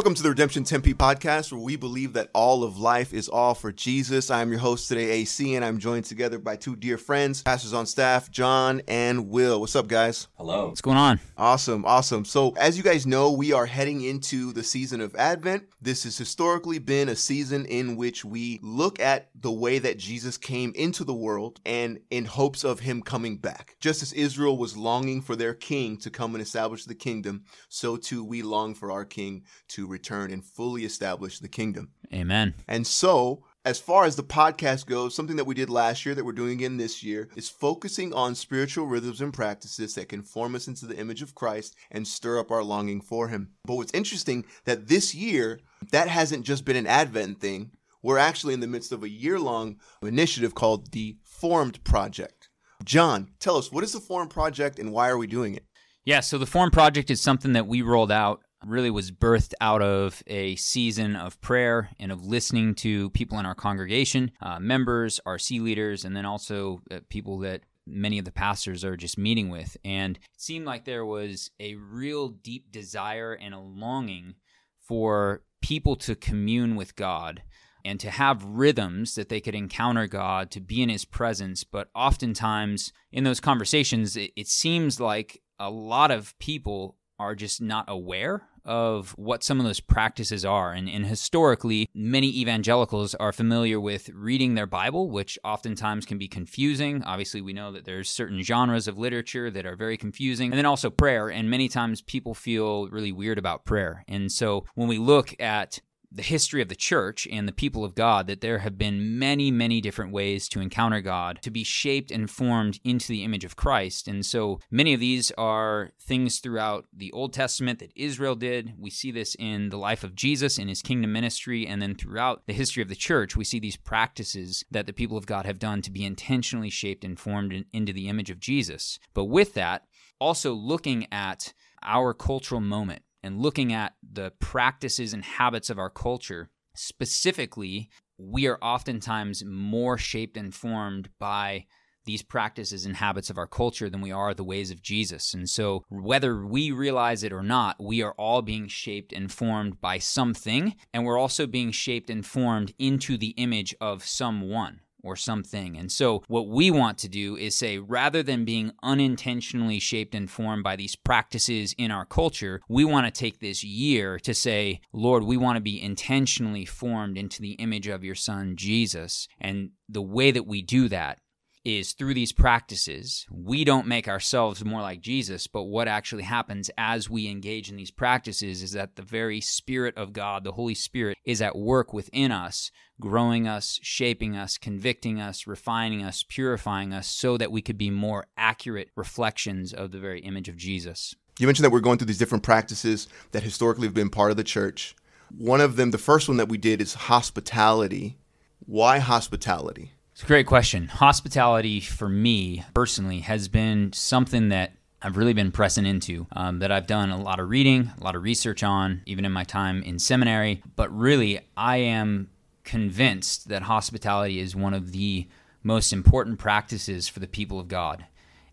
Welcome to the Redemption Tempe podcast, where we believe that all of life is all for Jesus. I am your host today, AC, and I'm joined together by two dear friends, pastors on staff, John and Will. What's up, guys? Hello. What's going on? Awesome, awesome. So, as you guys know, we are heading into the season of Advent. This has historically been a season in which we look at the way that Jesus came into the world and in hopes of him coming back. Just as Israel was longing for their king to come and establish the kingdom, so too we long for our king to return and fully establish the kingdom. Amen. And so, as far as the podcast goes, something that we did last year that we're doing again this year is focusing on spiritual rhythms and practices that can form us into the image of Christ and stir up our longing for him. But what's interesting that this year that hasn't just been an advent thing. We're actually in the midst of a year-long initiative called the Formed Project. John, tell us what is the Formed Project and why are we doing it? Yeah, so the Form Project is something that we rolled out really was birthed out of a season of prayer and of listening to people in our congregation, uh, members, RC leaders, and then also uh, people that many of the pastors are just meeting with. And it seemed like there was a real deep desire and a longing for people to commune with God and to have rhythms that they could encounter God, to be in His presence. But oftentimes in those conversations, it, it seems like a lot of people are just not aware of what some of those practices are. And, and, historically, many evangelicals are familiar with reading their Bible, which oftentimes can be confusing. Obviously, we know that there's certain genres of literature that are very confusing. And then also prayer. And many times people feel really weird about prayer. And so when we look at the history of the church and the people of God that there have been many, many different ways to encounter God, to be shaped and formed into the image of Christ. And so many of these are things throughout the Old Testament that Israel did. We see this in the life of Jesus in his kingdom ministry. And then throughout the history of the church, we see these practices that the people of God have done to be intentionally shaped and formed in, into the image of Jesus. But with that, also looking at our cultural moment and looking at the practices and habits of our culture, specifically, we are oftentimes more shaped and formed by these practices and habits of our culture than we are the ways of Jesus. And so, whether we realize it or not, we are all being shaped and formed by something, and we're also being shaped and formed into the image of someone or something. And so, what we want to do is say rather than being unintentionally shaped and formed by these practices in our culture, we want to take this year to say, Lord, we want to be intentionally formed into the image of your son, Jesus. And the way that we do that is through these practices, we don't make ourselves more like Jesus, but what actually happens as we engage in these practices is that the very Spirit of God, the Holy Spirit, is at work within us, growing us, shaping us, convicting us, refining us, purifying us, so that we could be more accurate reflections of the very image of Jesus. You mentioned that we're going through these different practices that historically have been part of the church. One of them, the first one that we did, is hospitality. Why hospitality? It's a great question. Hospitality for me personally has been something that I've really been pressing into, um, that I've done a lot of reading, a lot of research on, even in my time in seminary. But really, I am convinced that hospitality is one of the most important practices for the people of God.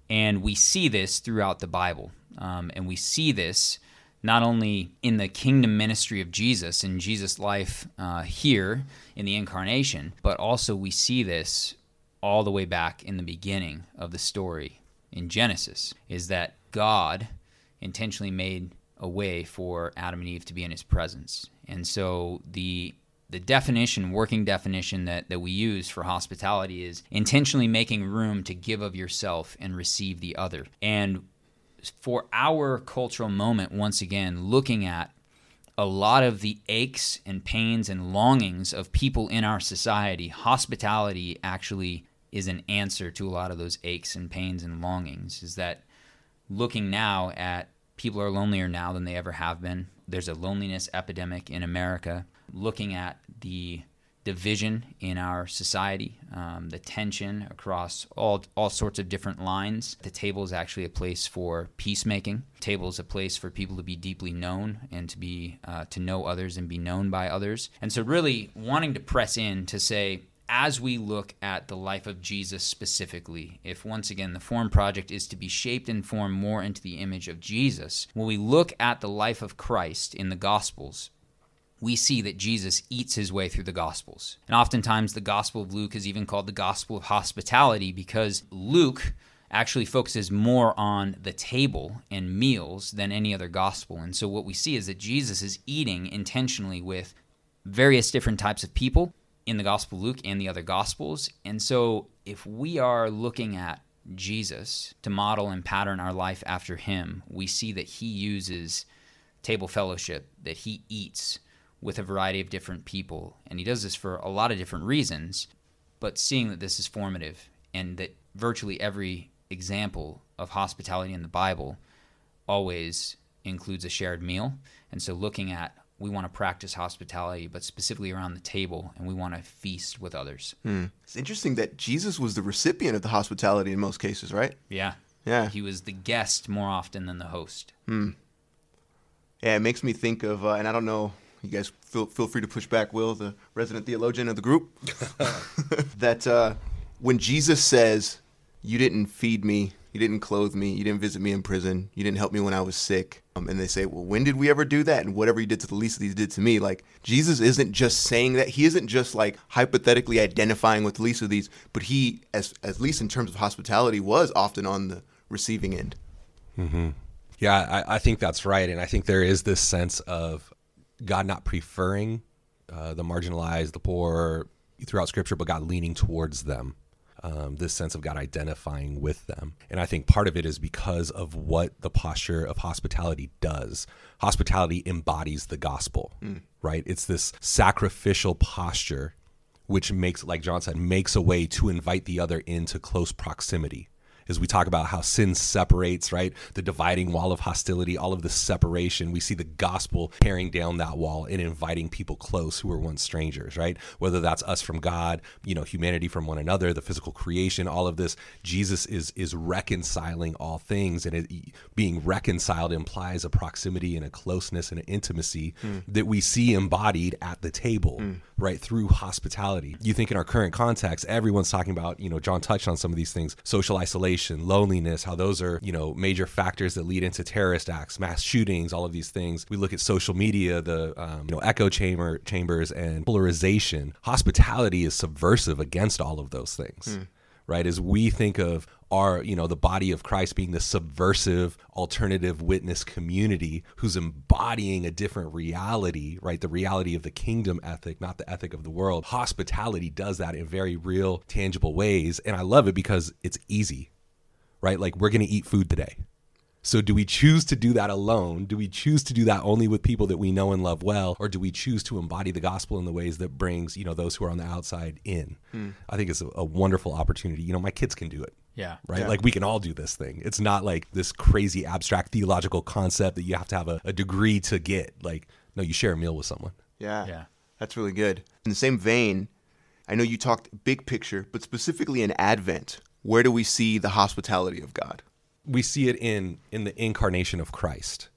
And we see this throughout the Bible. Um, and we see this not only in the kingdom ministry of Jesus in Jesus' life uh, here in the incarnation, but also we see this all the way back in the beginning of the story in Genesis is that God intentionally made a way for Adam and Eve to be in his presence. And so the the definition, working definition that, that we use for hospitality is intentionally making room to give of yourself and receive the other. And for our cultural moment, once again, looking at a lot of the aches and pains and longings of people in our society, hospitality actually is an answer to a lot of those aches and pains and longings. Is that looking now at people are lonelier now than they ever have been. There's a loneliness epidemic in America. Looking at the division in our society, um, the tension across all all sorts of different lines. The table is actually a place for peacemaking. The table is a place for people to be deeply known and to be uh, to know others and be known by others. And so, really wanting to press in to say. As we look at the life of Jesus specifically, if once again the Form Project is to be shaped and formed more into the image of Jesus, when we look at the life of Christ in the Gospels, we see that Jesus eats his way through the Gospels. And oftentimes, the Gospel of Luke is even called the Gospel of hospitality because Luke actually focuses more on the table and meals than any other gospel. And so, what we see is that Jesus is eating intentionally with various different types of people in the Gospel of Luke and the other Gospels. And so, if we are looking at Jesus to model and pattern our life after him, we see that he uses table fellowship, that he eats with a variety of different people. And he does this for a lot of different reasons, but seeing that this is formative and that virtually every example of hospitality in the Bible always includes a shared meal. And so looking at we want to practice hospitality, but specifically around the table, and we want to feast with others. Hmm. It's interesting that Jesus was the recipient of the hospitality in most cases, right? Yeah. Yeah. He was the guest more often than the host. Hmm. Yeah, it makes me think of, uh, and I don't know, you guys feel, feel free to push back, Will, the resident theologian of the group, that uh, when Jesus says, You didn't feed me, you didn't clothe me, you didn't visit me in prison, you didn't help me when I was sick. Um, and they say, Well, when did we ever do that? And whatever you did to the least of these did to me. Like, Jesus isn't just saying that. He isn't just like hypothetically identifying with the least of these, but he, as at least in terms of hospitality, was often on the receiving end. Mm-hmm. Yeah, I, I, think that's right. And I think there is this sense of God not preferring uh, the marginalized, the poor throughout Scripture, but God leaning towards them. Um, this sense of God identifying with them. And I think part of it is because of what the posture of hospitality does. Hospitality embodies the gospel, mm. right? It's this sacrificial posture which makes, like John said, makes a way to invite the other into close proximity is we talk about how sin separates, right? The dividing wall of hostility, all of the separation. We see the gospel tearing down that wall and inviting people close who were once strangers, right? Whether that's us from God, you know, humanity from one another, the physical creation, all of this. Jesus is is reconciling all things, and it, being reconciled implies a proximity and a closeness and an intimacy mm. that we see embodied at the table, mm. right? Through hospitality. You think in our current context, everyone's talking about, you know, John touched on some of these things, social isolation isolation, loneliness, how those are, you know, major factors that lead into terrorist acts, mass shootings, all of these things. We look at social media, the um, you know echo chamber chambers and polarization. Hospitality is subversive against all of those things. Mm. Right, as we think of our, you know, the body of Christ being the subversive alternative witness community who's embodying a different reality, right? The reality of the kingdom ethic, not the ethic of the world. Hospitality does that in very real, tangible ways. And I love it because it's easy right? Like we're going to eat food today. So do we choose to do that alone? Do we choose to do that only with people that we know and love well, or do we choose to embody the gospel in the ways that brings you know those who are on the outside in? Hmm. I think it's a, a, wonderful opportunity. You know, my kids can do it. Yeah. Right. Yeah. Like we can all do this thing. It's not like this crazy abstract theological concept that you have to have a, a degree to get. Like no, you share a meal with someone. Yeah. Yeah. That's really good. In the same vein, I know you talked big picture, but specifically in Advent, where do we see the hospitality of God? We see it in in the incarnation of Christ.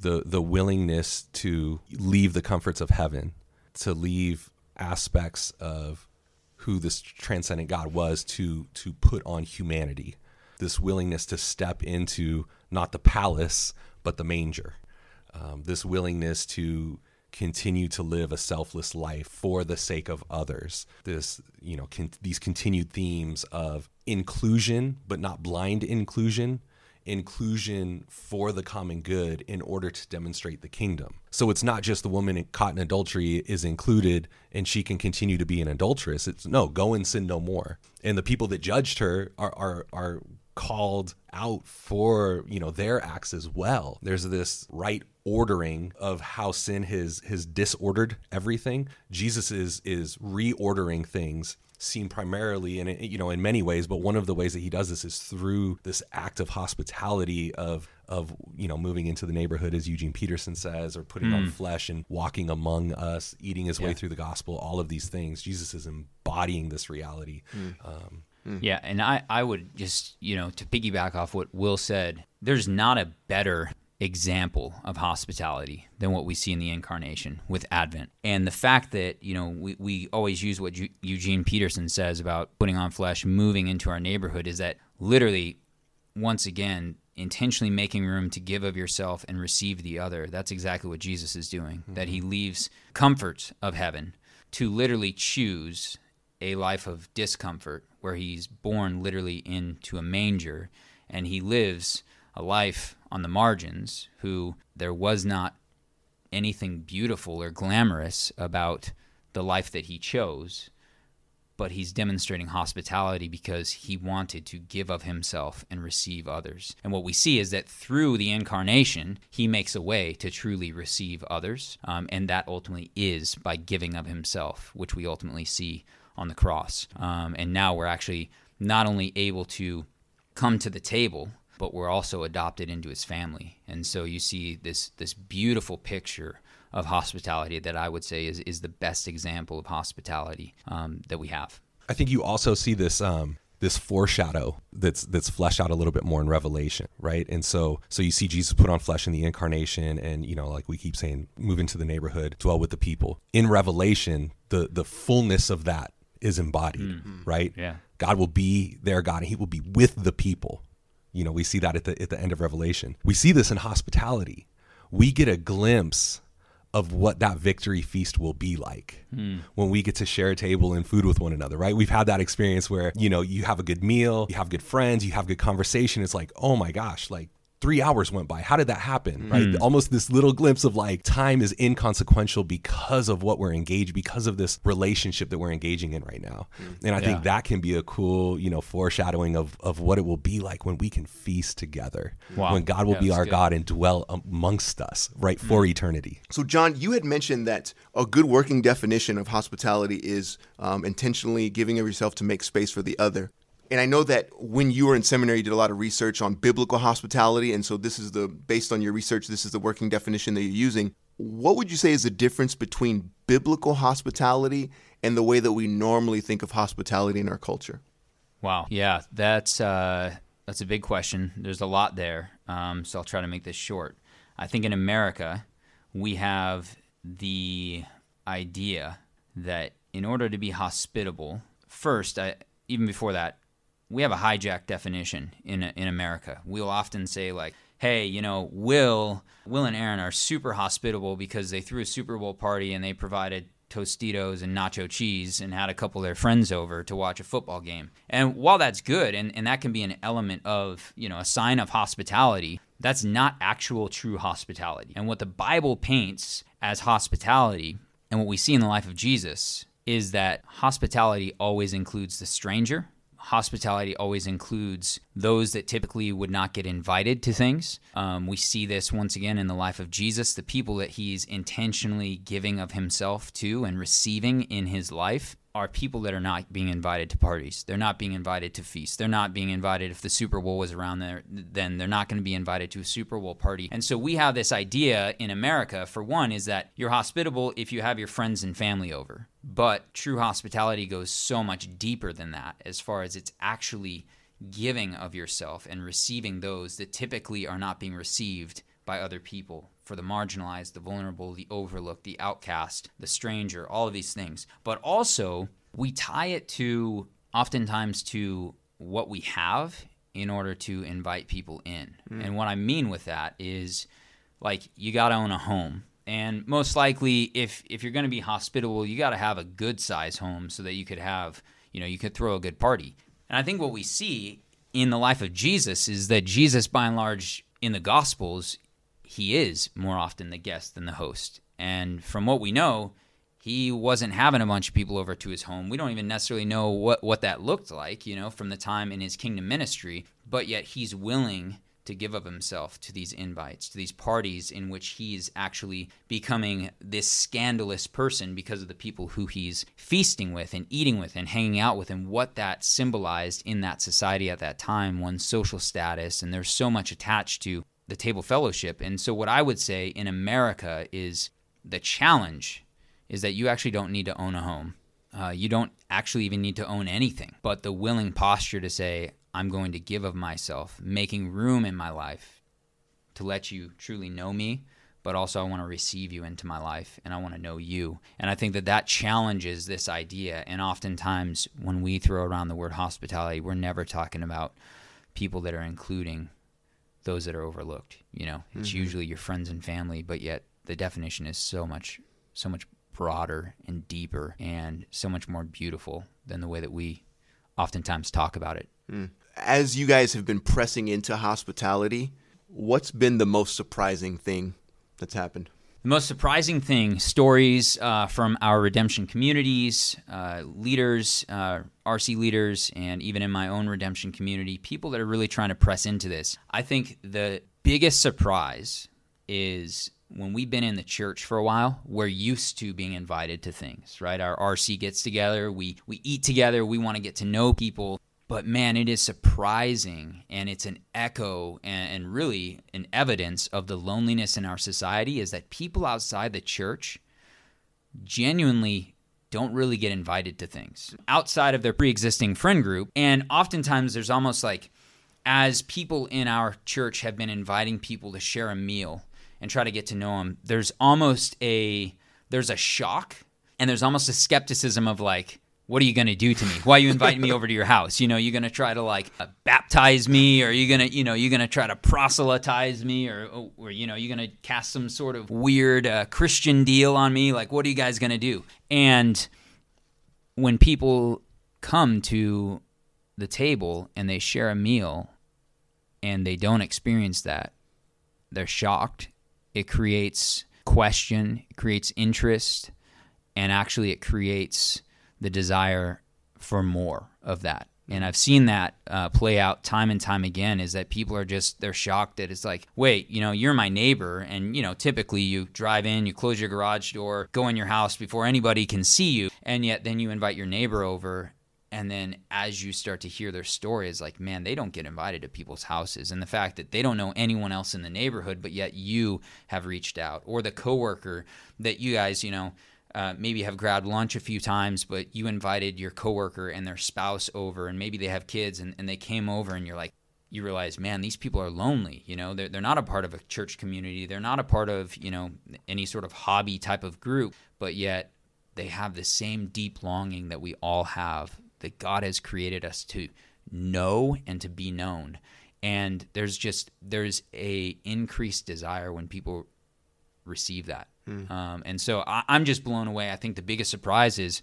The the willingness to leave the comforts of heaven, to leave aspects of who this transcendent God was to to put on humanity. This willingness to step into not the palace but the manger. Um, this willingness to continue to live a selfless life for the sake of others. This, you know, con- these continued themes of inclusion, but not blind inclusion, inclusion for the common good in order to demonstrate the kingdom. So it's not just the woman caught in adultery is included and she can continue to be an adulteress. It's no, go and sin no more. And the people that judged her are are are called out for you know their acts as well there's this right ordering of how sin has has disordered everything jesus is is reordering things seen primarily in you know in many ways but one of the ways that he does this is through this act of hospitality of of you know moving into the neighborhood as Eugene Peterson says or putting mm. on flesh and walking among us eating his yeah. way through the gospel all of these things Jesus is embodying this reality mm. um, Mm. Yeah, and I, I would just, you know, to piggyback off what Will said, there's not a better example of hospitality than what we see in the incarnation with Advent. And the fact that, you know, we, we always use what Eugene Peterson says about putting on flesh, moving into our neighborhood, is that literally, once again, intentionally making room to give of yourself and receive the other. That's exactly what Jesus is doing. Mm-hmm. That he leaves comfort of heaven to literally choose a life of discomfort where he's born literally into a manger and he lives a life on the margins who there was not anything beautiful or glamorous about the life that he chose but he's demonstrating hospitality because he wanted to give of himself and receive others. And what we see is that through the incarnation, he makes a way to truly receive others. Um, and that ultimately is by giving of himself, which we ultimately see on the cross. Um, and now we're actually not only able to come to the table, but we're also adopted into his family. And so you see this this beautiful picture of hospitality that I would say is is the best example of hospitality um, that we have. I think you also see this um, this foreshadow that's that's fleshed out a little bit more in Revelation, right? And so so you see Jesus put on flesh in the incarnation, and you know, like we keep saying, move into the neighborhood, dwell with the people. In Revelation, the the fullness of that is embodied, mm-hmm. right? Yeah, God will be their God, and He will be with the people. You know, we see that at the at the end of Revelation. We see this in hospitality. We get a glimpse of what that victory feast will be like mm. when we get to share a table and food with one another, right? We've had that experience where, you know, you have a good meal, you have good friends, you have good conversation. It's like, oh my gosh, like three hours went by. How did that happen? Mm. Right. Almost this little glimpse of like time is inconsequential because of what we're engaged, because of this relationship that we're engaging in right now. Mm. And I yeah. think that can be a cool, you know, foreshadowing of, of what it will be like when we can feast together. Wow. When God will yeah, be our good. God and dwell amongst us, right, mm. for eternity. So, John, you had mentioned that a good working definition of hospitality is um, intentionally giving of yourself to make space for the other. And I know that when you were in seminary, you did a lot of research on biblical hospitality. And so this is the, based on your research, this is the working definition that you're using. What would you say is the difference between biblical hospitality and the way that we normally think of hospitality in our culture? Wow. Yeah, that's, uh, that's a big question. There's a lot there. Um, so I'll try to make this short. I think in America, we have the idea that in order to be hospitable, first, I, even before that, we have a hijack definition in in America. We'll often say like, "Hey, you know, Will, Will and Aaron are super hospitable because they threw a Super Bowl party and they provided Tostitos and nacho cheese and had a couple of their friends over to watch a football game." And while that's good and and that can be an element of, you know, a sign of hospitality, that's not actual true hospitality. And what the Bible paints as hospitality and what we see in the life of Jesus is that hospitality always includes the stranger hospitality always includes those that typically would not get invited to things. Um, we see this once again in the life of Jesus, the people that he's intentionally giving of himself to and receiving in his life are people that are not being invited to parties. They're not being invited to feasts. They're not being invited if the Super Bowl was around there, then they're not going to be invited to a Super Bowl party. And so we have this idea in America, for one, is that you're hospitable if you have your friends and family over. But true hospitality goes so much deeper than that as far as it's actually giving of yourself and receiving those that typically are not being received by other people for the marginalized, the vulnerable, the overlooked, the outcast, the stranger, all of these things. But also, we tie it to oftentimes to what we have in order to invite people in. Mm. And what I mean with that is like you got to own a home. And most likely if if you're going to be hospitable, you got to have a good size home so that you could have, you know, you could throw a good party. And I think what we see in the life of Jesus is that Jesus by and large in the gospels he is more often the guest than the host. And from what we know, he wasn't having a bunch of people over to his home. We don't even necessarily know what, what that looked like, you know, from the time in his kingdom ministry, but yet he's willing to give of himself to these invites, to these parties in which he's actually becoming this scandalous person because of the people who he's feasting with and eating with and hanging out with, and what that symbolized in that society at that time, one's social status. And there's so much attached to the table fellowship. And so, what I would say in America is the challenge is that you actually don't need to own a home. Uh, you don't actually even need to own anything, but the willing posture to say, I'm going to give of myself, making room in my life to let you truly know me, but also I want to receive you into my life and I want to know you. And I think that that challenges this idea. And oftentimes, when we throw around the word hospitality, we're never talking about people that are including those that are overlooked. You know, it's mm-hmm. usually your friends and family, but yet the definition is so much so much broader and deeper and so much more beautiful than the way that we oftentimes talk about it. Mm. As you guys have been pressing into hospitality, what's been the most surprising thing that's happened? The most surprising thing stories uh, from our redemption communities, uh, leaders, uh, RC leaders, and even in my own redemption community, people that are really trying to press into this. I think the biggest surprise is when we've been in the church for a while, we're used to being invited to things, right? Our RC gets together, we, we eat together, we want to get to know people. But man, it is surprising and it's an echo and, and really an evidence of the loneliness in our society is that people outside the church genuinely don't really get invited to things outside of their pre existing friend group. And oftentimes there's almost like, as people in our church have been inviting people to share a meal and try to get to know them, there's almost a there's a shock and there's almost a skepticism of like, what are you going to do to me? Why are you inviting me over to your house? You know, you're going to try to like uh, baptize me or you're going to, you know, you're going to try to proselytize me or, or, you know, you're going to cast some sort of weird uh, Christian deal on me. Like, what are you guys going to do? And when people come to the table and they share a meal and they don't experience that, they're shocked. It creates question, it creates interest, and actually it creates the desire for more of that. And I've seen that uh, play out time and time again is that people are just, they're shocked that it's like, wait, you know, you're my neighbor. And, you know, typically you drive in, you close your garage door, go in your house before anybody can see you. And yet then you invite your neighbor over. And then as you start to hear their stories, like, man, they don't get invited to people's houses. And the fact that they don't know anyone else in the neighborhood, but yet you have reached out, or the coworker that you guys, you know, uh, maybe have grabbed lunch a few times, but you invited your coworker and their spouse over, and maybe they have kids, and, and they came over, and you're like, you realize, man, these people are lonely. You know, they're, they're not a part of a church community. They're not a part of, you know, any sort of hobby type of group, but yet they have the same deep longing that we all have that God has created us to know and to be known. And there's just, there's a increased desire when people receive that. Um, and so I, I'm just blown away. I think the biggest surprise is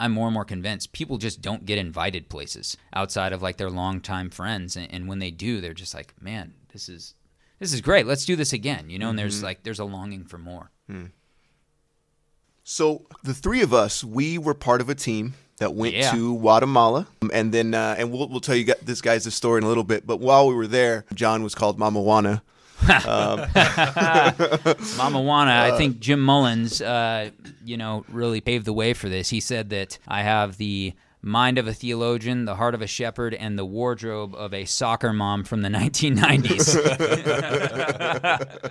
I'm more and more convinced people just don't get invited places outside of like their longtime friends, and, and when they do, they're just like, man, this is this is great. Let's do this again, you know. And there's like there's a longing for more. So the three of us, we were part of a team that went Yeah. to Guatemala, Um, and then uh, and we'll we'll tell you this guy's story in a little bit. But while we were there, John was called Mama Juana. Mama Juana, I think Jim Mullins, uh, you know, really paved the way for this. He said that I have the mind of a theologian, the heart of a shepherd, and the wardrobe of a soccer mom from the 1990s.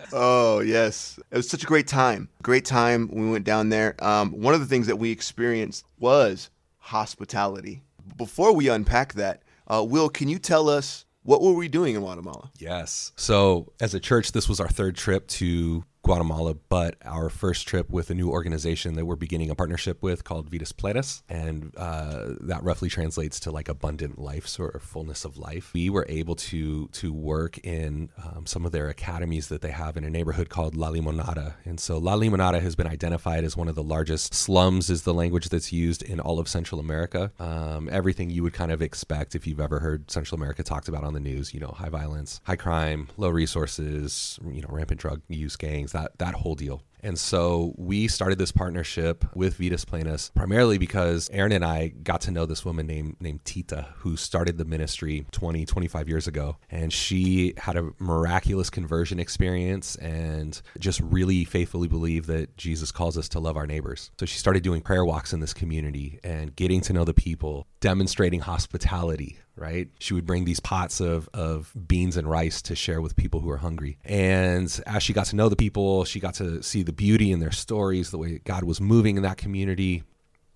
Oh yes, it was such a great time. Great time we went down there. Um, one of the things that we experienced was hospitality. Before we unpack that, uh, Will, can you tell us what were we doing in Guatemala? Yes. So, as a church, this was our third trip to Guatemala, but our first trip with a new organization that we're beginning a partnership with called Vidas Plenas. And uh, that roughly translates to like abundant life, sort of fullness of life. We were able to to work in um, some of their academies that they have in a neighborhood called La Limonada. And so La Limonada has been identified as one of the largest slums, is the language that's used in all of Central America. Um, everything you would kind of expect if you've ever heard Central America talked about on the news, you know, high violence, high crime, low resources, you know, rampant drug use, gangs, that, that whole deal. And so we started this partnership with Vidas Plenas primarily because Aaron and I got to know this woman named named Tita who started the ministry 20 25 years ago and she had a miraculous conversion experience and just really faithfully believed that Jesus calls us to love our neighbors. So she started doing prayer walks in this community and getting to know the people, demonstrating hospitality, right? She would bring these pots of, of beans and rice to share with people who are hungry. And as she got to know the people, she got to see the beauty in their stories, the way God was moving in that community,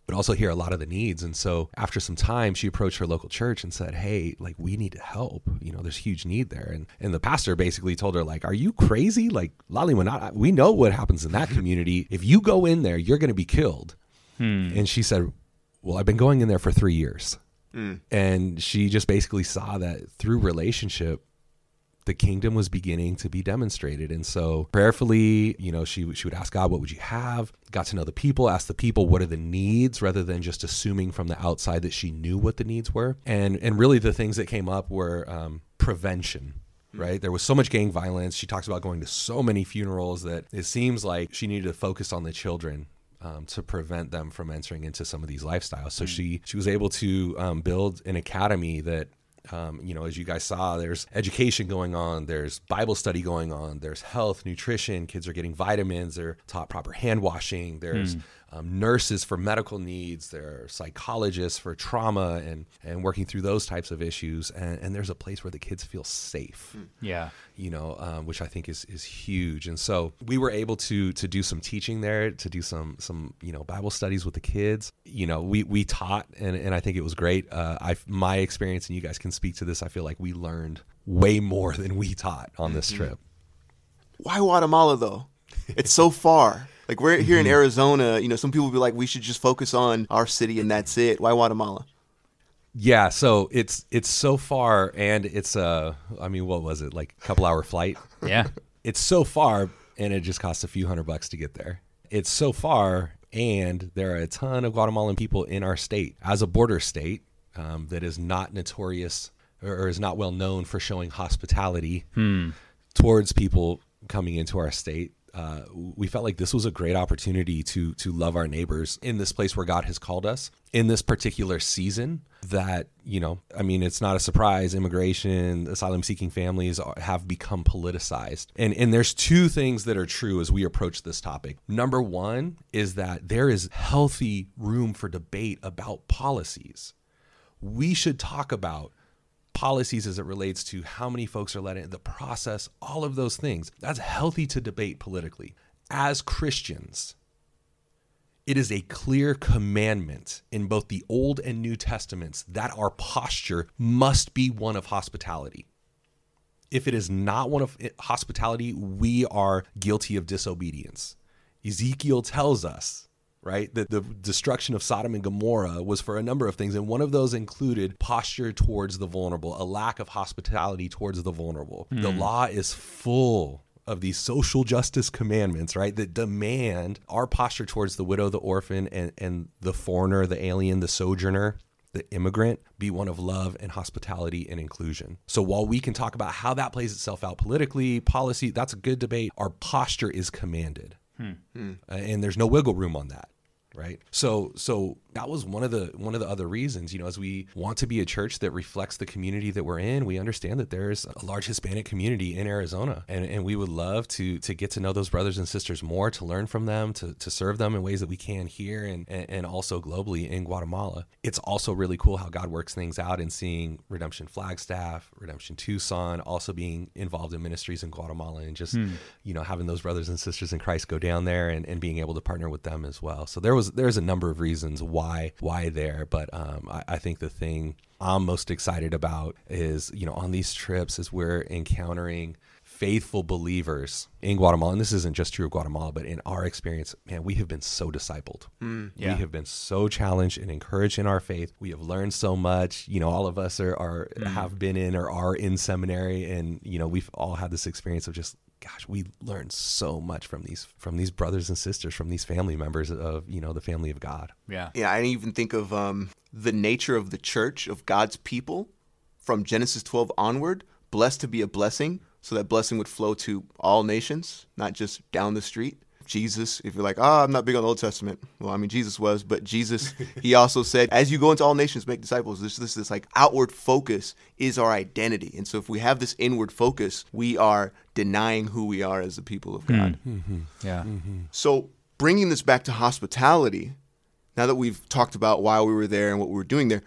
but also hear a lot of the needs. And so after some time, she approached her local church and said, Hey, like we need to help. You know, there's huge need there. And and the pastor basically told her, like, Are you crazy? Like La Limonada, we know what happens in that community. If you go in there, you're gonna be killed. Hmm. And she said, Well, I've been going in there for three years. And she just basically saw that through relationship, the kingdom was beginning to be demonstrated. And so prayerfully, you know, she she would ask God, what would you have? Got to know the people, ask the people what are the needs rather than just assuming from the outside that she knew what the needs were. And and really the things that came up were um, prevention right? There was so much gang violence. She talks about going to so many funerals that it seems like she needed to focus on the children. Um, to prevent them from entering into some of these lifestyles, so she she was able to um, build an academy that um, you know, as you guys saw, there's education going on, there's Bible study going on, there's health, nutrition, kids are getting vitamins, they're taught proper hand washing, there's mm. Um, nurses for medical needs, there are psychologists for trauma and, and working through those types of issues. And, and there's a place where the kids feel safe. Yeah. You know, um, which I think is, is huge. And so we were able to, to do some teaching there, to do some, some, you know, Bible studies with the kids. You know, we, we taught and, and I think it was great. Uh, I, my experience, and you guys can speak to this, I feel like we learned way more than we taught on this mm-hmm. trip. Why Guatemala though? It's so far. Like we're here in mm-hmm. Arizona, you know, some people will be like, we should just focus on our city and that's it. Why Guatemala? Yeah, so it's it's so far, and it's a, I mean, what was it like a couple hour flight? Yeah, it's so far, and it just costs a few hundred bucks to get there. It's so far, and there are a ton of Guatemalan people in our state as a border state um, that is not notorious or, is not well known for showing hospitality hmm. towards people coming into our state. Uh, we felt like this was a great opportunity to to love our neighbors in this place where God has called us in this particular season. That you know, I mean, it's not a surprise. Immigration, asylum seeking families are, have become politicized, and and there's two things that are true as we approach this topic. Number one is that there is healthy room for debate about policies we should talk about policies as it relates to how many folks are let in, the process, all of those things. That's healthy to debate politically. As Christians, it is a clear commandment in both the Old and New Testaments that our posture must be one of hospitality. If it is not one of eh, hospitality, we are guilty of disobedience. Ezekiel tells us right? That the destruction of Sodom and Gomorrah was for a number of things. And one of those included posture towards the vulnerable, a lack of hospitality towards the vulnerable. Mm. The hmm. law is full of these social justice commandments, right, that demand our posture towards the widow, the orphan, and, and the foreigner, the alien, the sojourner, the immigrant be one of love and hospitality and inclusion. So while we can talk about how that plays itself out politically, policy, that's a good debate. Our posture is commanded. Hmm. Uh, and there's no wiggle room on that right? So so that was one of the one of the other reasons you know as we want to be a church that reflects the community that we're in we understand that there's a large hispanic community in arizona. And, and we would love to to get to know those brothers and sisters more to learn from them to, to serve them in ways that we can here and, and, also globally in guatemala. It's also really cool how god works things out and seeing redemption flagstaff redemption tucson also being involved in ministries in guatemala and just hmm. you know having those brothers and sisters in christ go down there and, and being able to partner with them as well. So there was there's a number of reasons why why why there. But um, I, I think the thing I'm most excited about is you know on these trips is we're encountering faithful believers in Guatemala, and this isn't just true of Guatemala, but in our experience, man, we have been so discipled. Mm, yeah. We have been so challenged and encouraged in our faith. We have learned so much. You know, all of us are, are mm. have been in or are in seminary, and you know, we've all had this experience of just gosh, we learn so much from these from these brothers and sisters, from these family members of you know the family of God. Yeah, yeah. I didn't even think of um, the nature of the church of God's people from Genesis 12 onward. Blessed to be a blessing, so that blessing would flow to all nations, not just down the street. Jesus, if you're like, oh, I'm not big on the Old Testament. Well, I mean, Jesus was, but Jesus, he also said, as you go into all nations, make disciples. This, this, this like outward focus is our identity. And so if we have this inward focus, we are denying who we are as the people of God. Hmm. Mm-hmm. Yeah. Mm-hmm. So bringing this back to hospitality, now that we've talked about why we were there and what we were doing there,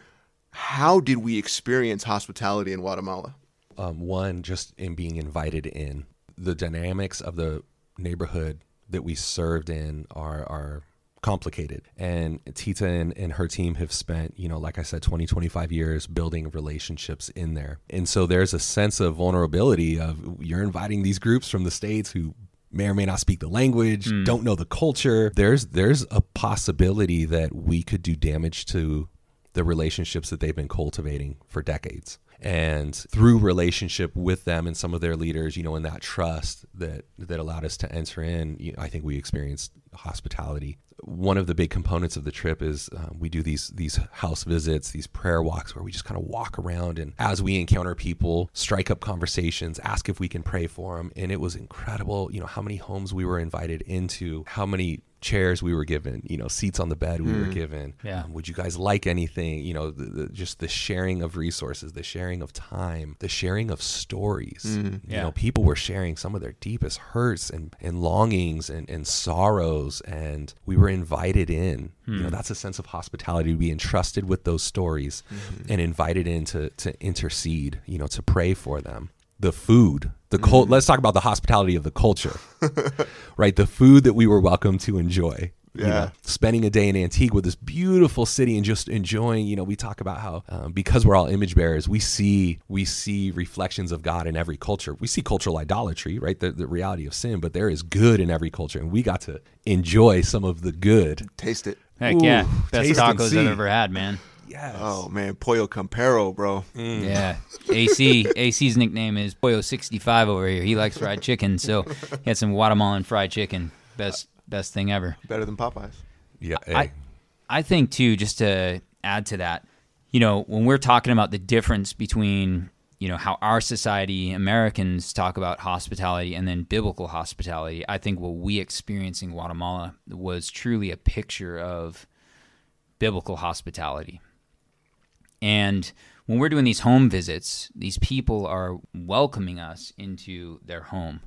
how did we experience hospitality in Guatemala? Um, one, just in being invited in. The dynamics of the neighborhood that we served in are are complicated. And Tita and, and, her team have spent, you know, like I said, 20, 25 years building relationships in there. And so there's a sense of vulnerability of you're inviting these groups from the States who may or may not speak the language, mm. don't know the culture. There's there's a possibility that we could do damage to the relationships that they've been cultivating for decades. And through relationship with them and some of their leaders, you know, in that trust that that allowed us to enter in, you know, I think we experienced hospitality. One of the big components of the trip is um, we do these these house visits, these prayer walks where we just kind of walk around and as we encounter people, strike up conversations, ask if we can pray for them, and it was incredible. You know how many homes we were invited into, how many chairs we were given, you know, seats on the bed we were hmm. given. Yeah. Um, would you guys like anything? You know, the, the, just the sharing of resources, the sharing of time, the sharing of stories. Hmm. You Yeah. know, people were sharing some of their deepest hurts and, and longings and, and sorrows, and we were invited in. You know, hmm. that's a sense of hospitality to be entrusted with those stories and invited in to, to intercede, you know, to pray for them. The food, the cult. Let's talk about the hospitality of the culture, right? The food that we were welcome to enjoy. you Yeah. know, spending a day in Antigua, with this beautiful city, and just enjoying. You know, we talk about how um, because we're all image bearers, we see we see reflections of God in every culture. We see cultural idolatry, right? The, the reality of sin, but there is good in every culture, and we got to enjoy some of the good. Taste it. Heck yeah. Best taste and tacos. I've ever had, man. Yes. Oh man, pollo campero, bro. Mm. Yeah. AC AC's nickname is Pollo sixty five over here. He likes fried chicken, so he had some Guatemalan fried chicken. Best best thing ever. Better than Popeyes. Yeah. I hey. I think too, just to add to that, you know, when we're talking about the difference between you know how our society Americans talk about hospitality and then biblical hospitality, I think what we experienced in Guatemala was truly a picture of biblical hospitality. And when we're doing these home visits, these people are welcoming us into their home,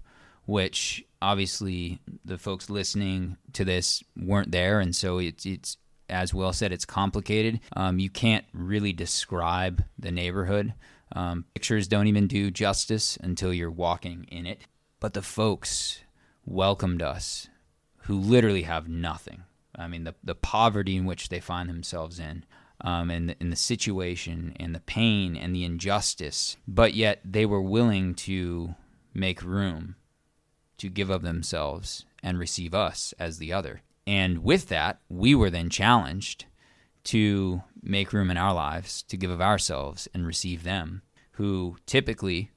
which obviously the folks listening to this weren't there, and so it's it's as Will said, it's complicated. Um, you can't really describe the neighborhood. Um, pictures don't even do justice until you're walking in it. But the folks welcomed us who literally have nothing. I mean, the, the poverty in which they find themselves in, um, and, the, and the situation, and the pain, and the injustice. But yet they were willing to make room to give of themselves and receive us as the other. And with that, we were then challenged to make room in our lives to give of ourselves and receive them, who typically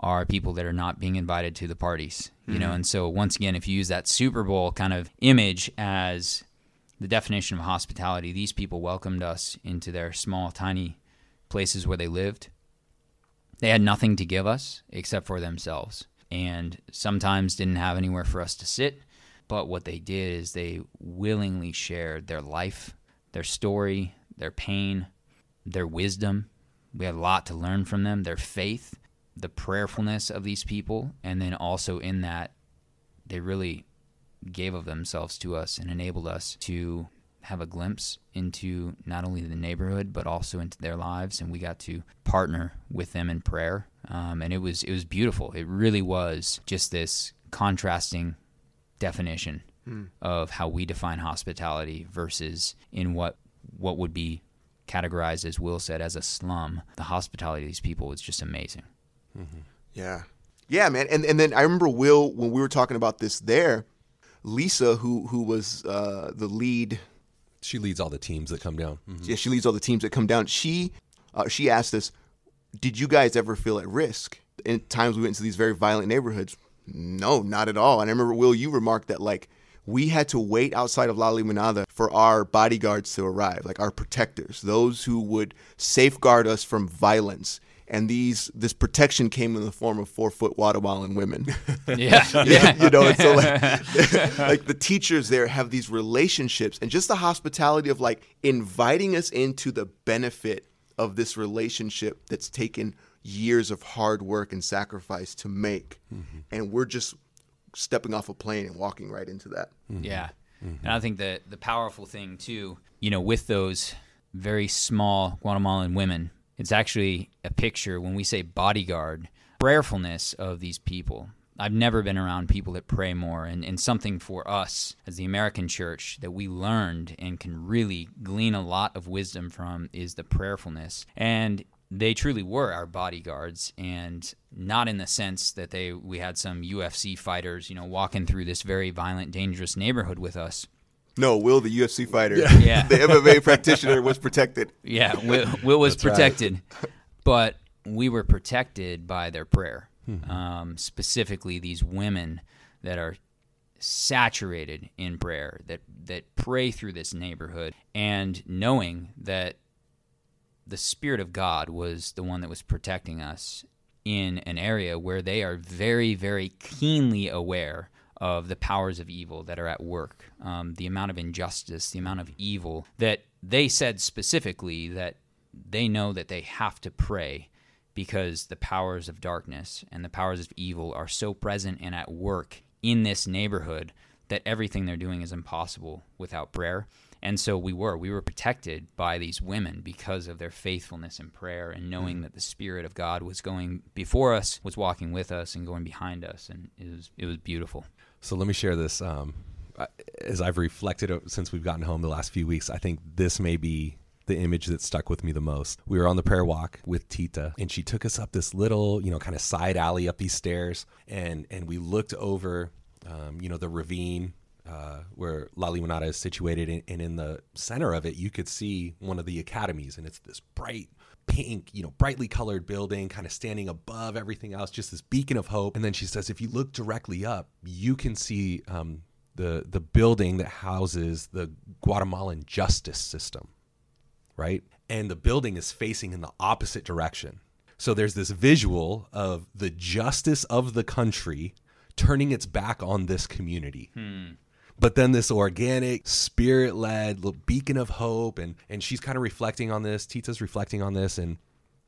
are people that are not being invited to the parties, you know. And so, once again, if you use that Super Bowl kind of image as the definition of hospitality, these people welcomed us into their small, tiny places where they lived. They had nothing to give us except for themselves, and sometimes didn't have anywhere for us to sit. But what they did is they willingly shared their life, their story, their pain, their wisdom. We had a lot to learn from them, their faith, the prayerfulness of these people, and then also in that, they really gave of themselves to us and enabled us to have a glimpse into not only the neighborhood but also into their lives. And we got to partner with them in prayer. Um, and it was it was beautiful. It really was just this contrasting definition of how we define hospitality versus in what what would be categorized as Will said as a slum. The hospitality of these people was just amazing. Yeah. Yeah, man. And and then I remember Will when we were talking about this there, Lisa, who who was uh, the lead She leads all the teams that come down. Mhm. yeah, she leads all the teams that come down. She uh, she asked us, "Did you guys ever feel at risk in times we went into these very violent neighborhoods?" No, not at all. And I remember Will, you remarked that like we had to wait outside of La Limonada for our bodyguards to arrive, like our protectors, those who would safeguard us from violence. And these this protection came in the form of four foot Guatemalan women. yeah yeah, you know, and so like, like the teachers there have these relationships and just the hospitality of like inviting us into the benefit of this relationship that's taken years of hard work and sacrifice to make, mm-hmm. and we're just stepping off a plane and walking right into that. Mm-hmm. Yeah. Mm-hmm. And I think that the powerful thing too, you know, with those very small Guatemalan women, it's actually a picture when we say bodyguard, prayerfulness of these people. I've never been around people that pray more and, and something for us as the American church that we learned and can really glean a lot of wisdom from is the prayerfulness. And they truly were our bodyguards and not in the sense that they we had some UFC fighters, you know, walking through this very violent, dangerous neighborhood with us. No, Will, the UFC fighter, Yeah. the MMA practitioner, was protected. Yeah, Will, Will was That's right. protected. But we were protected by their prayer. Um, specifically, these women that are saturated in prayer, that that pray through this neighborhood, and knowing that the Spirit of God was the one that was protecting us in an area where they are very, very keenly aware of the powers of evil that are at work, um, the amount of injustice, the amount of evil that they said specifically that they know that they have to pray because the powers of darkness and the powers of evil are so present and at work in this neighborhood that everything they're doing is impossible without prayer. And so we were. We were protected by these women because of their faithfulness in prayer and knowing that the Spirit of God was going before us, was walking with us, and going behind us. And it was, it was beautiful. So let me share this. Um, as I've reflected since we've gotten home the last few weeks, I think this may be the image that stuck with me the most. We were on the prayer walk with Tita, and she took us up this little, you know, kind of side alley up these stairs, and and we looked over, um, you know, the ravine. Uh, where La Limonada is situated, and, and in the center of it, you could see one of the academies, and it's this bright pink, you know, brightly colored building, kind of standing above everything else, just this beacon of hope. And then she says, if you look directly up, you can see um, the the building that houses the Guatemalan justice system, right? And the building is facing in the opposite direction. So there's this visual of the justice of the country turning its back on this community but then this organic spirit led little beacon of hope and and she's kind of reflecting on this tita's reflecting on this and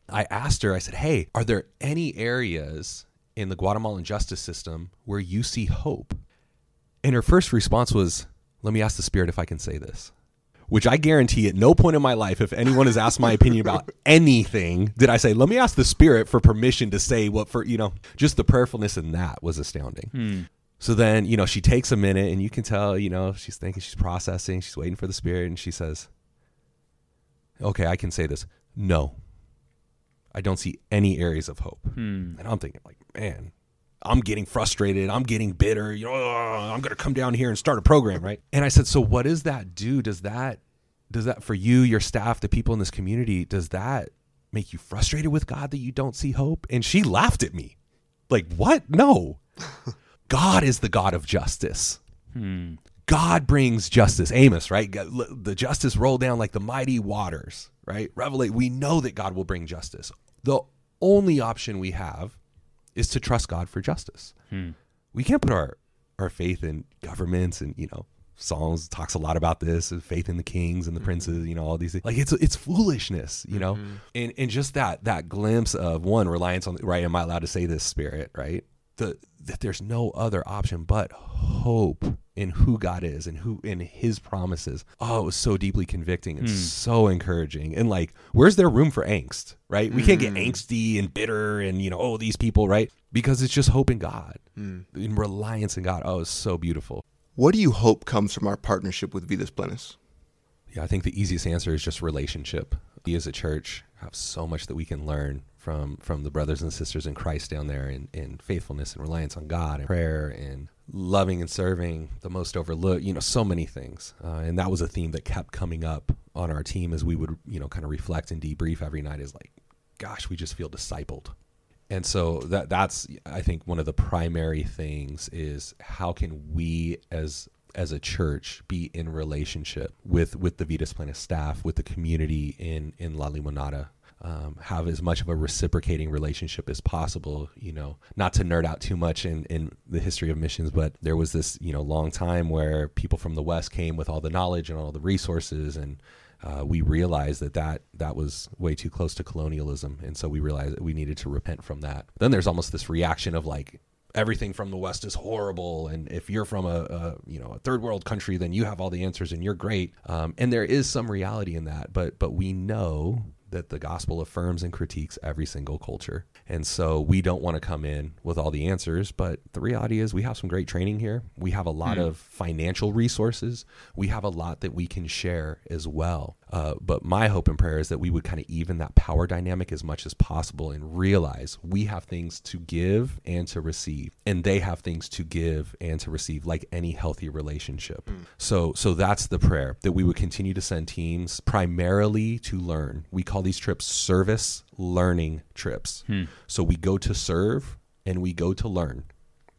i asked her i said hey are there any areas in the guatemalan justice system where you see hope? And her first response was let me ask the spirit if i can say this which I guarantee at no point in my life, if anyone has asked my opinion about anything, did I say, let me ask the spirit for permission to say what for, you know, just the prayerfulness in that was astounding. Hmm. So then, you know, she takes a minute and you can tell, you know, she's thinking, she's processing, she's waiting for the spirit, and she says, Okay, I can say this. No, I don't see any areas of hope. Hmm. And I'm thinking, like, man, I'm getting frustrated. I'm getting bitter. You know, I'm going to come down here and start a program, right? And I said, so what does that do? Does that, does that for you, your staff, the people in this community, does that make you frustrated with God that you don't see hope? And she laughed at me, like, what? No, God is the God of justice. Hmm. God brings justice. Amos, right? The justice rolled down like the mighty waters, right? Revelate. We know that God will bring justice. The only option we have is to trust God for justice. Hmm. We can't put our our faith in governments and you know Psalms talks a lot about this faith in the kings and the princes, mm-hmm. you know, all these things. Like it's it's foolishness, you know. Mm-hmm. And and just that that glimpse of one reliance on right am I allowed to say this spirit, right? The that there's no other option but hope in who God is and who in his promises. Oh, it was so deeply convicting and hmm. so encouraging. And like, where's there room for angst, right? We can't get hmm. angsty and bitter and, you know, oh, these people, right? Because it's just hope in God, hmm. in reliance in God. Oh, it's so beautiful. What do you hope comes from our partnership with Vidas Plenas? Yeah, I think the easiest answer is just relationship. We as a church have so much that we can learn from from the brothers and sisters in Christ down there in, in faithfulness and reliance on God and prayer and loving and serving the most overlooked, you know, so many things. Uh, and that was a theme that kept coming up on our team as we would, you know, kind of reflect and debrief every night is like, gosh, we just feel discipled. And so that that's I think one of the primary things is how can we as as a church be in relationship with with the Vidas Plenas staff, with the community in in La Limonada, um, have as much of a reciprocating relationship as possible. You know, not to nerd out too much in in the history of missions, but there was this you know long time where people from the West came with all the knowledge and all the resources and uh, we realized that, that that was way too close to colonialism, and so we realized that we needed to repent from that. Then there's almost this reaction of like everything from the West is horrible, and if you're from a, a you know a third world country, then you have all the answers and you're great. Um, and there is some reality in that, but but we know that the gospel affirms and critiques every single culture. And so we don't want to come in with all the answers, but the reality is we have some great training here. We have a lot hmm. of financial resources. We have a lot that we can share as well. Uh, but my hope and prayer is that we would kind of even that power dynamic as much as possible and realize we have things to give and to receive, and they have things to give and to receive, like any healthy relationship. Mm. So, so that's the prayer that we would continue to send teams primarily to learn. We call these trips service learning trips. Hmm. So we go to serve and we go to learn.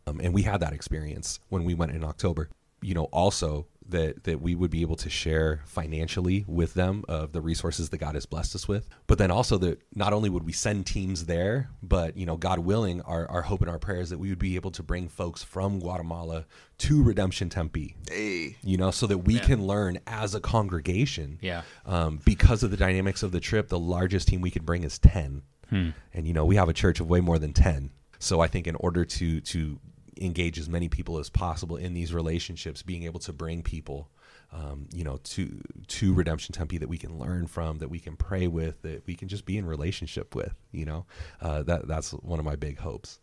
Um, and we had that experience when we went in October. You know, also that that we would be able to share financially with them of the resources that God has blessed us with. But then also that not only would we send teams there, but you know, God willing, our, our hope and our prayers that we would be able to bring folks from Guatemala to Redemption Tempe. Hey. You know, so that we yeah. can learn as a congregation. Yeah. Um, because of the dynamics of the trip, the largest team we could bring is ten. Hmm. And you know, we have a church of way more than ten. So I think in order to to engage as many people as possible in these relationships, being able to bring people, um, you know, to to Redemption Tempe that we can learn from, that we can pray with, that we can just be in relationship with. You know, uh, that that's one of my big hopes.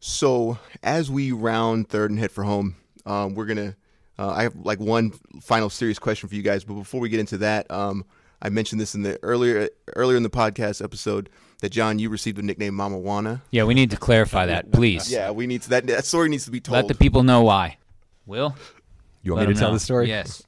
So as we round third and head for home, um, we're gonna. Uh, I have like one final serious question for you guys, but before we get into that, um, I mentioned this in the earlier earlier in the podcast episode that John, you received the nickname Mama Wana. Yeah, we need to clarify that, please. yeah, we need to, that that story needs to be told. Let the people know why. Will you want me to tell know. the story? Yes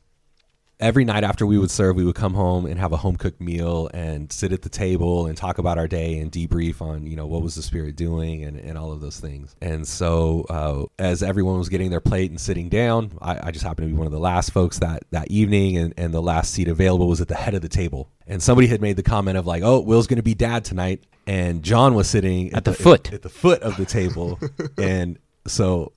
every night after we would serve, we would come home and have a home cooked meal and sit at the table and talk about our day and debrief on, you know, what was the spirit doing and, and all of those things. And so uh, as everyone was getting their plate and sitting down, I, I, just happened to be one of the last folks that, that evening and, and the last seat available was at the head of the table. And somebody had made the comment of like, oh, Will's going to be dad tonight. And John was sitting at, at the, the, foot, at, at the foot of the table. and so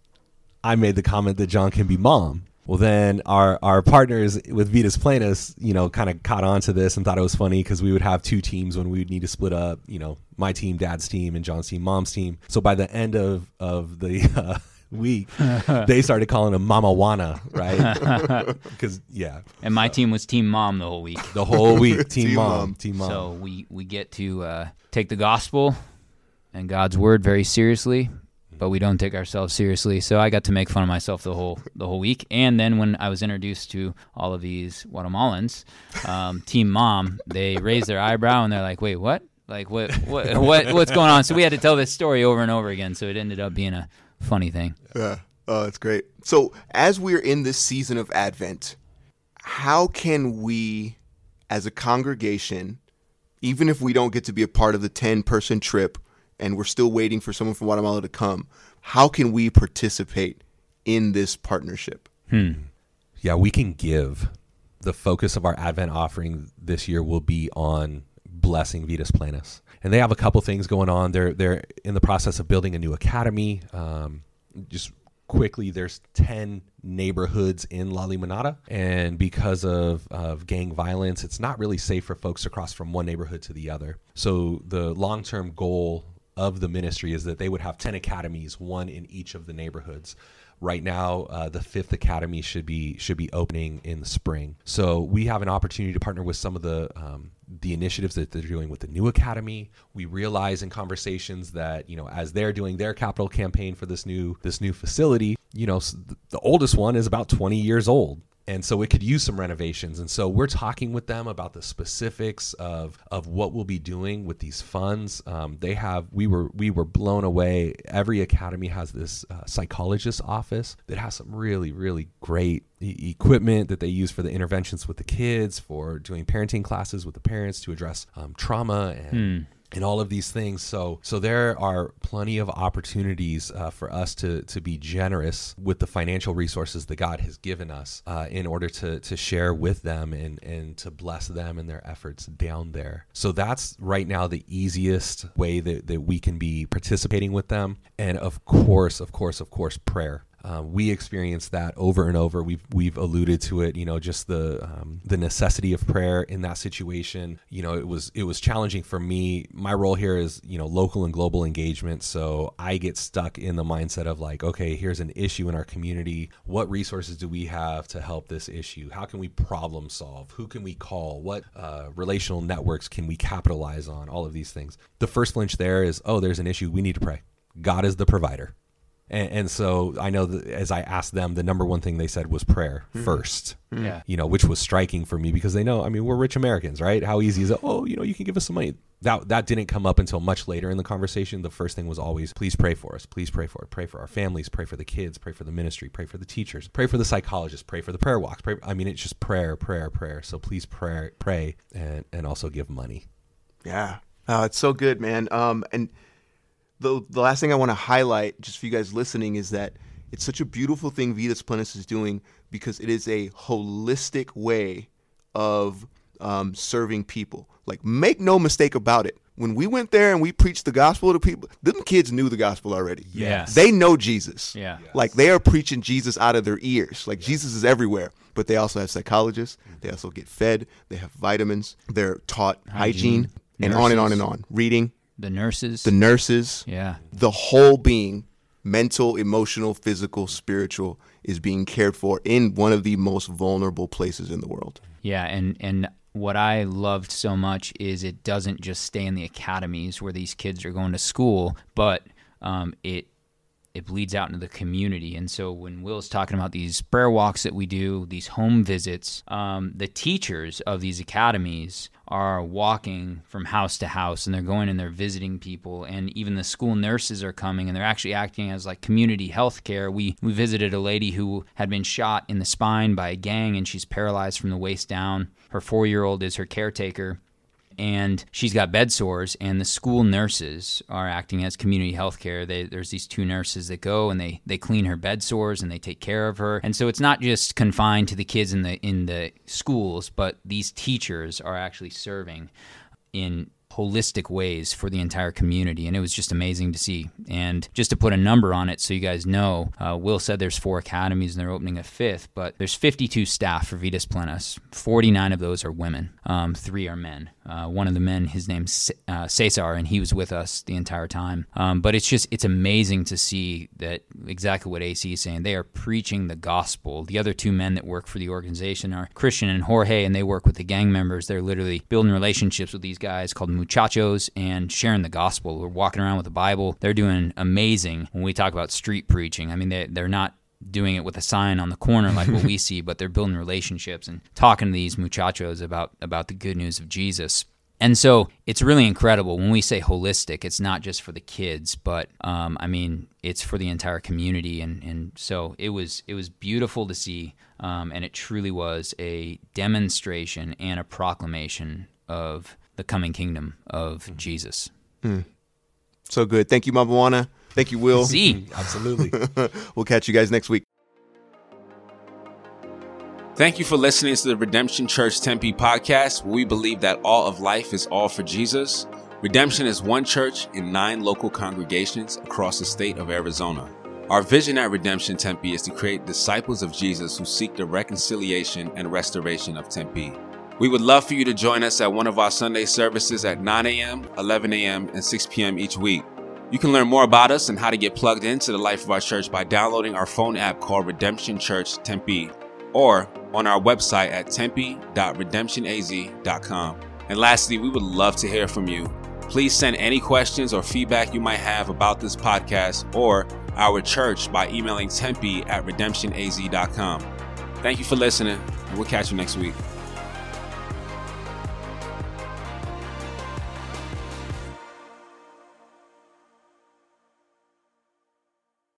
I made the comment that John can be mom. Well, then our our partners with Vidas Plenas, you know, kind of caught on to this and thought it was funny because we would have two teams when we would need to split up, you know, my team, dad's team, and John's team, mom's team. So by the end of of the uh, week, they started calling him Mama Wana, right? Because yeah. And my team was Team Mom the whole week. The whole week, Team, team mom, mom, Team Mom. So we we get to uh, take the gospel and God's word very seriously but we don't take ourselves seriously. So I got to make fun of myself the whole the whole week. And then when I was introduced to all of these Guatemalans, um, Team Mom, they raised their eyebrow and they're like, "Wait, what? Like what? What? what what's going on?" So we had to tell this story over and over again. So it ended up being a funny thing. Yeah. Oh, that's great. So as we're in this season of Advent, how can we, as a congregation, even if we don't get to be a part of the ten person trip and we're still waiting for someone from Guatemala to come. How can we participate in this partnership? Hmm. Yeah, we can give. The focus of our Advent offering this year will be on blessing Vidas Plenas. And they have a couple things going on. They're they're in the process of building a new academy. Um, just quickly, there's ten neighborhoods in La Limonada, and because of, of gang violence, it's not really safe for folks to cross from one neighborhood to the other. So the long term goal of the ministry is that they would have 10 academies, one in each of the neighborhoods. Right now, uh, the fifth academy should be should be opening in the spring. So we have an opportunity to partner with some of the um, the initiatives that they're doing with the new academy. We realize in conversations that you know as they're doing their capital campaign for this new this new facility, you know the oldest one is about 20 years old and so it could use some renovations. And so we're talking with them about the specifics of of what we'll be doing with these funds. Um, they have we were we were blown away. Every academy has this uh, psychologist office that has some really really great equipment that they use for the interventions with the kids for doing parenting classes with the parents to address um, trauma and hmm and all of these things. So, so there are plenty of opportunities uh, for us to to be generous with the financial resources that God has given us uh, in order to to share with them and and to bless them and their efforts down there. So that's right now the easiest way that that we can be participating with them. And of course, of course, of course, prayer. Um, we experience that over and over. We've we've alluded to it. You know, just the um, the necessity of prayer in that situation. You know, it was it was challenging for me. My role here is you know local and global engagement. So I get stuck in the mindset of like, okay, here's an issue in our community. What resources do we have to help this issue? How can we problem solve? Who can we call? What uh, relational networks can we capitalize on? All of these things. The first flinch there is, oh, there's an issue. We need to pray. God is the provider And, and so I know that as I asked them, the number one thing they said was prayer first. Yeah. You know, which was striking for me because they know, I mean, we're rich Americans, right? How easy is it? Oh, you know, you can give us some money. That that didn't come up until much later in the conversation. The first thing was always, please pray for us. Please pray for it. Pray for our families. Pray for the kids. Pray for the ministry. Pray for the teachers. Pray for the psychologists. Pray for the prayer walks. Pray. I mean, it's just prayer, prayer, prayer. So please pray, pray, and and also give money. Yeah. Oh, it's so good, man. Um, and the the last thing I want to highlight, just for you guys listening, is that it's such a beautiful thing Vidas Plenas is doing because it is a holistic way of um, serving people. Like, make no mistake about it. When we went there and we preached the gospel to people, them kids knew the gospel already. Yes. They know Jesus. Yeah. Like they are preaching Jesus out of their ears. Like Jesus is everywhere. But they also have psychologists. They also get fed. They have vitamins. They're taught hygiene, and on and on and on. Reading, The nurses. the nurses, yeah. the whole being, mental, emotional, physical, spiritual, is being cared for in one of the most vulnerable places in the world. Yeah, and and what I loved so much is it doesn't just stay in the academies where these kids are going to school, but um, it it bleeds out into the community. And so when Will's talking about these prayer walks that we do, these home visits, um, the teachers of these academies are walking from house to house and they're going and they're visiting people and even the school nurses are coming and they're actually acting as like community health care. We we visited a lady who had been shot in the spine by a gang and she's paralyzed from the waist down. Her 4-year-old is her caretaker and she's got bed sores and the school nurses are acting as community health care there's these two nurses that go and they, they clean her bed sores and they take care of her. And so it's not just confined to the kids in the in the schools but these teachers are actually serving in holistic ways for the entire community and it was just amazing to see. And just to put a number on it so you guys know uh, will said there's four academies and they're opening a fifth but there's 52 staff for vidas plenas. 49 of those are women. Um, three are men uh, one of the men his name's uh, cesar and he was with us the entire time um, but it's just it's amazing to see that exactly what ac is saying they are preaching the gospel the other two men that work for the organization are christian and jorge and they work with the gang members they're literally building relationships with these guys called muchachos and sharing the gospel. We're walking around with the Bible. They're doing amazing when we talk about street preaching. I mean, they, they're not doing it with a sign on the corner like what we see, but they're building relationships and talking to these muchachos about, about the good news of Jesus. And so it's really incredible when we say holistic. It's not just for the kids, but um, I mean it's for the entire community. And, and so it was it was beautiful to see, um, and it truly was a demonstration and a proclamation of the coming kingdom of Jesus. So good. Thank you, Mamawana. Thank you, Will. See, Absolutely. we'll catch you guys next week. Thank you for listening to the Redemption Church Tempe podcast, where we believe that all of life is all for Jesus. Redemption is one church in nine local congregations across the state of Arizona. Our vision at Redemption Tempe is to create disciples of Jesus who seek the reconciliation and restoration of Tempe. We would love for you to join us at one of our Sunday services at 9 a.m., 11 a.m., and 6 p.m. each week. You can learn more about us and how to get plugged into the life of our church by downloading our phone app called Redemption Church Tempe or on our website at tempe.redemptionaz.com. And lastly, we would love to hear from you. Please send any questions or feedback you might have about this podcast or our church by emailing tempe at redemptionaz.com. Thank you for listening, and we'll catch you next week.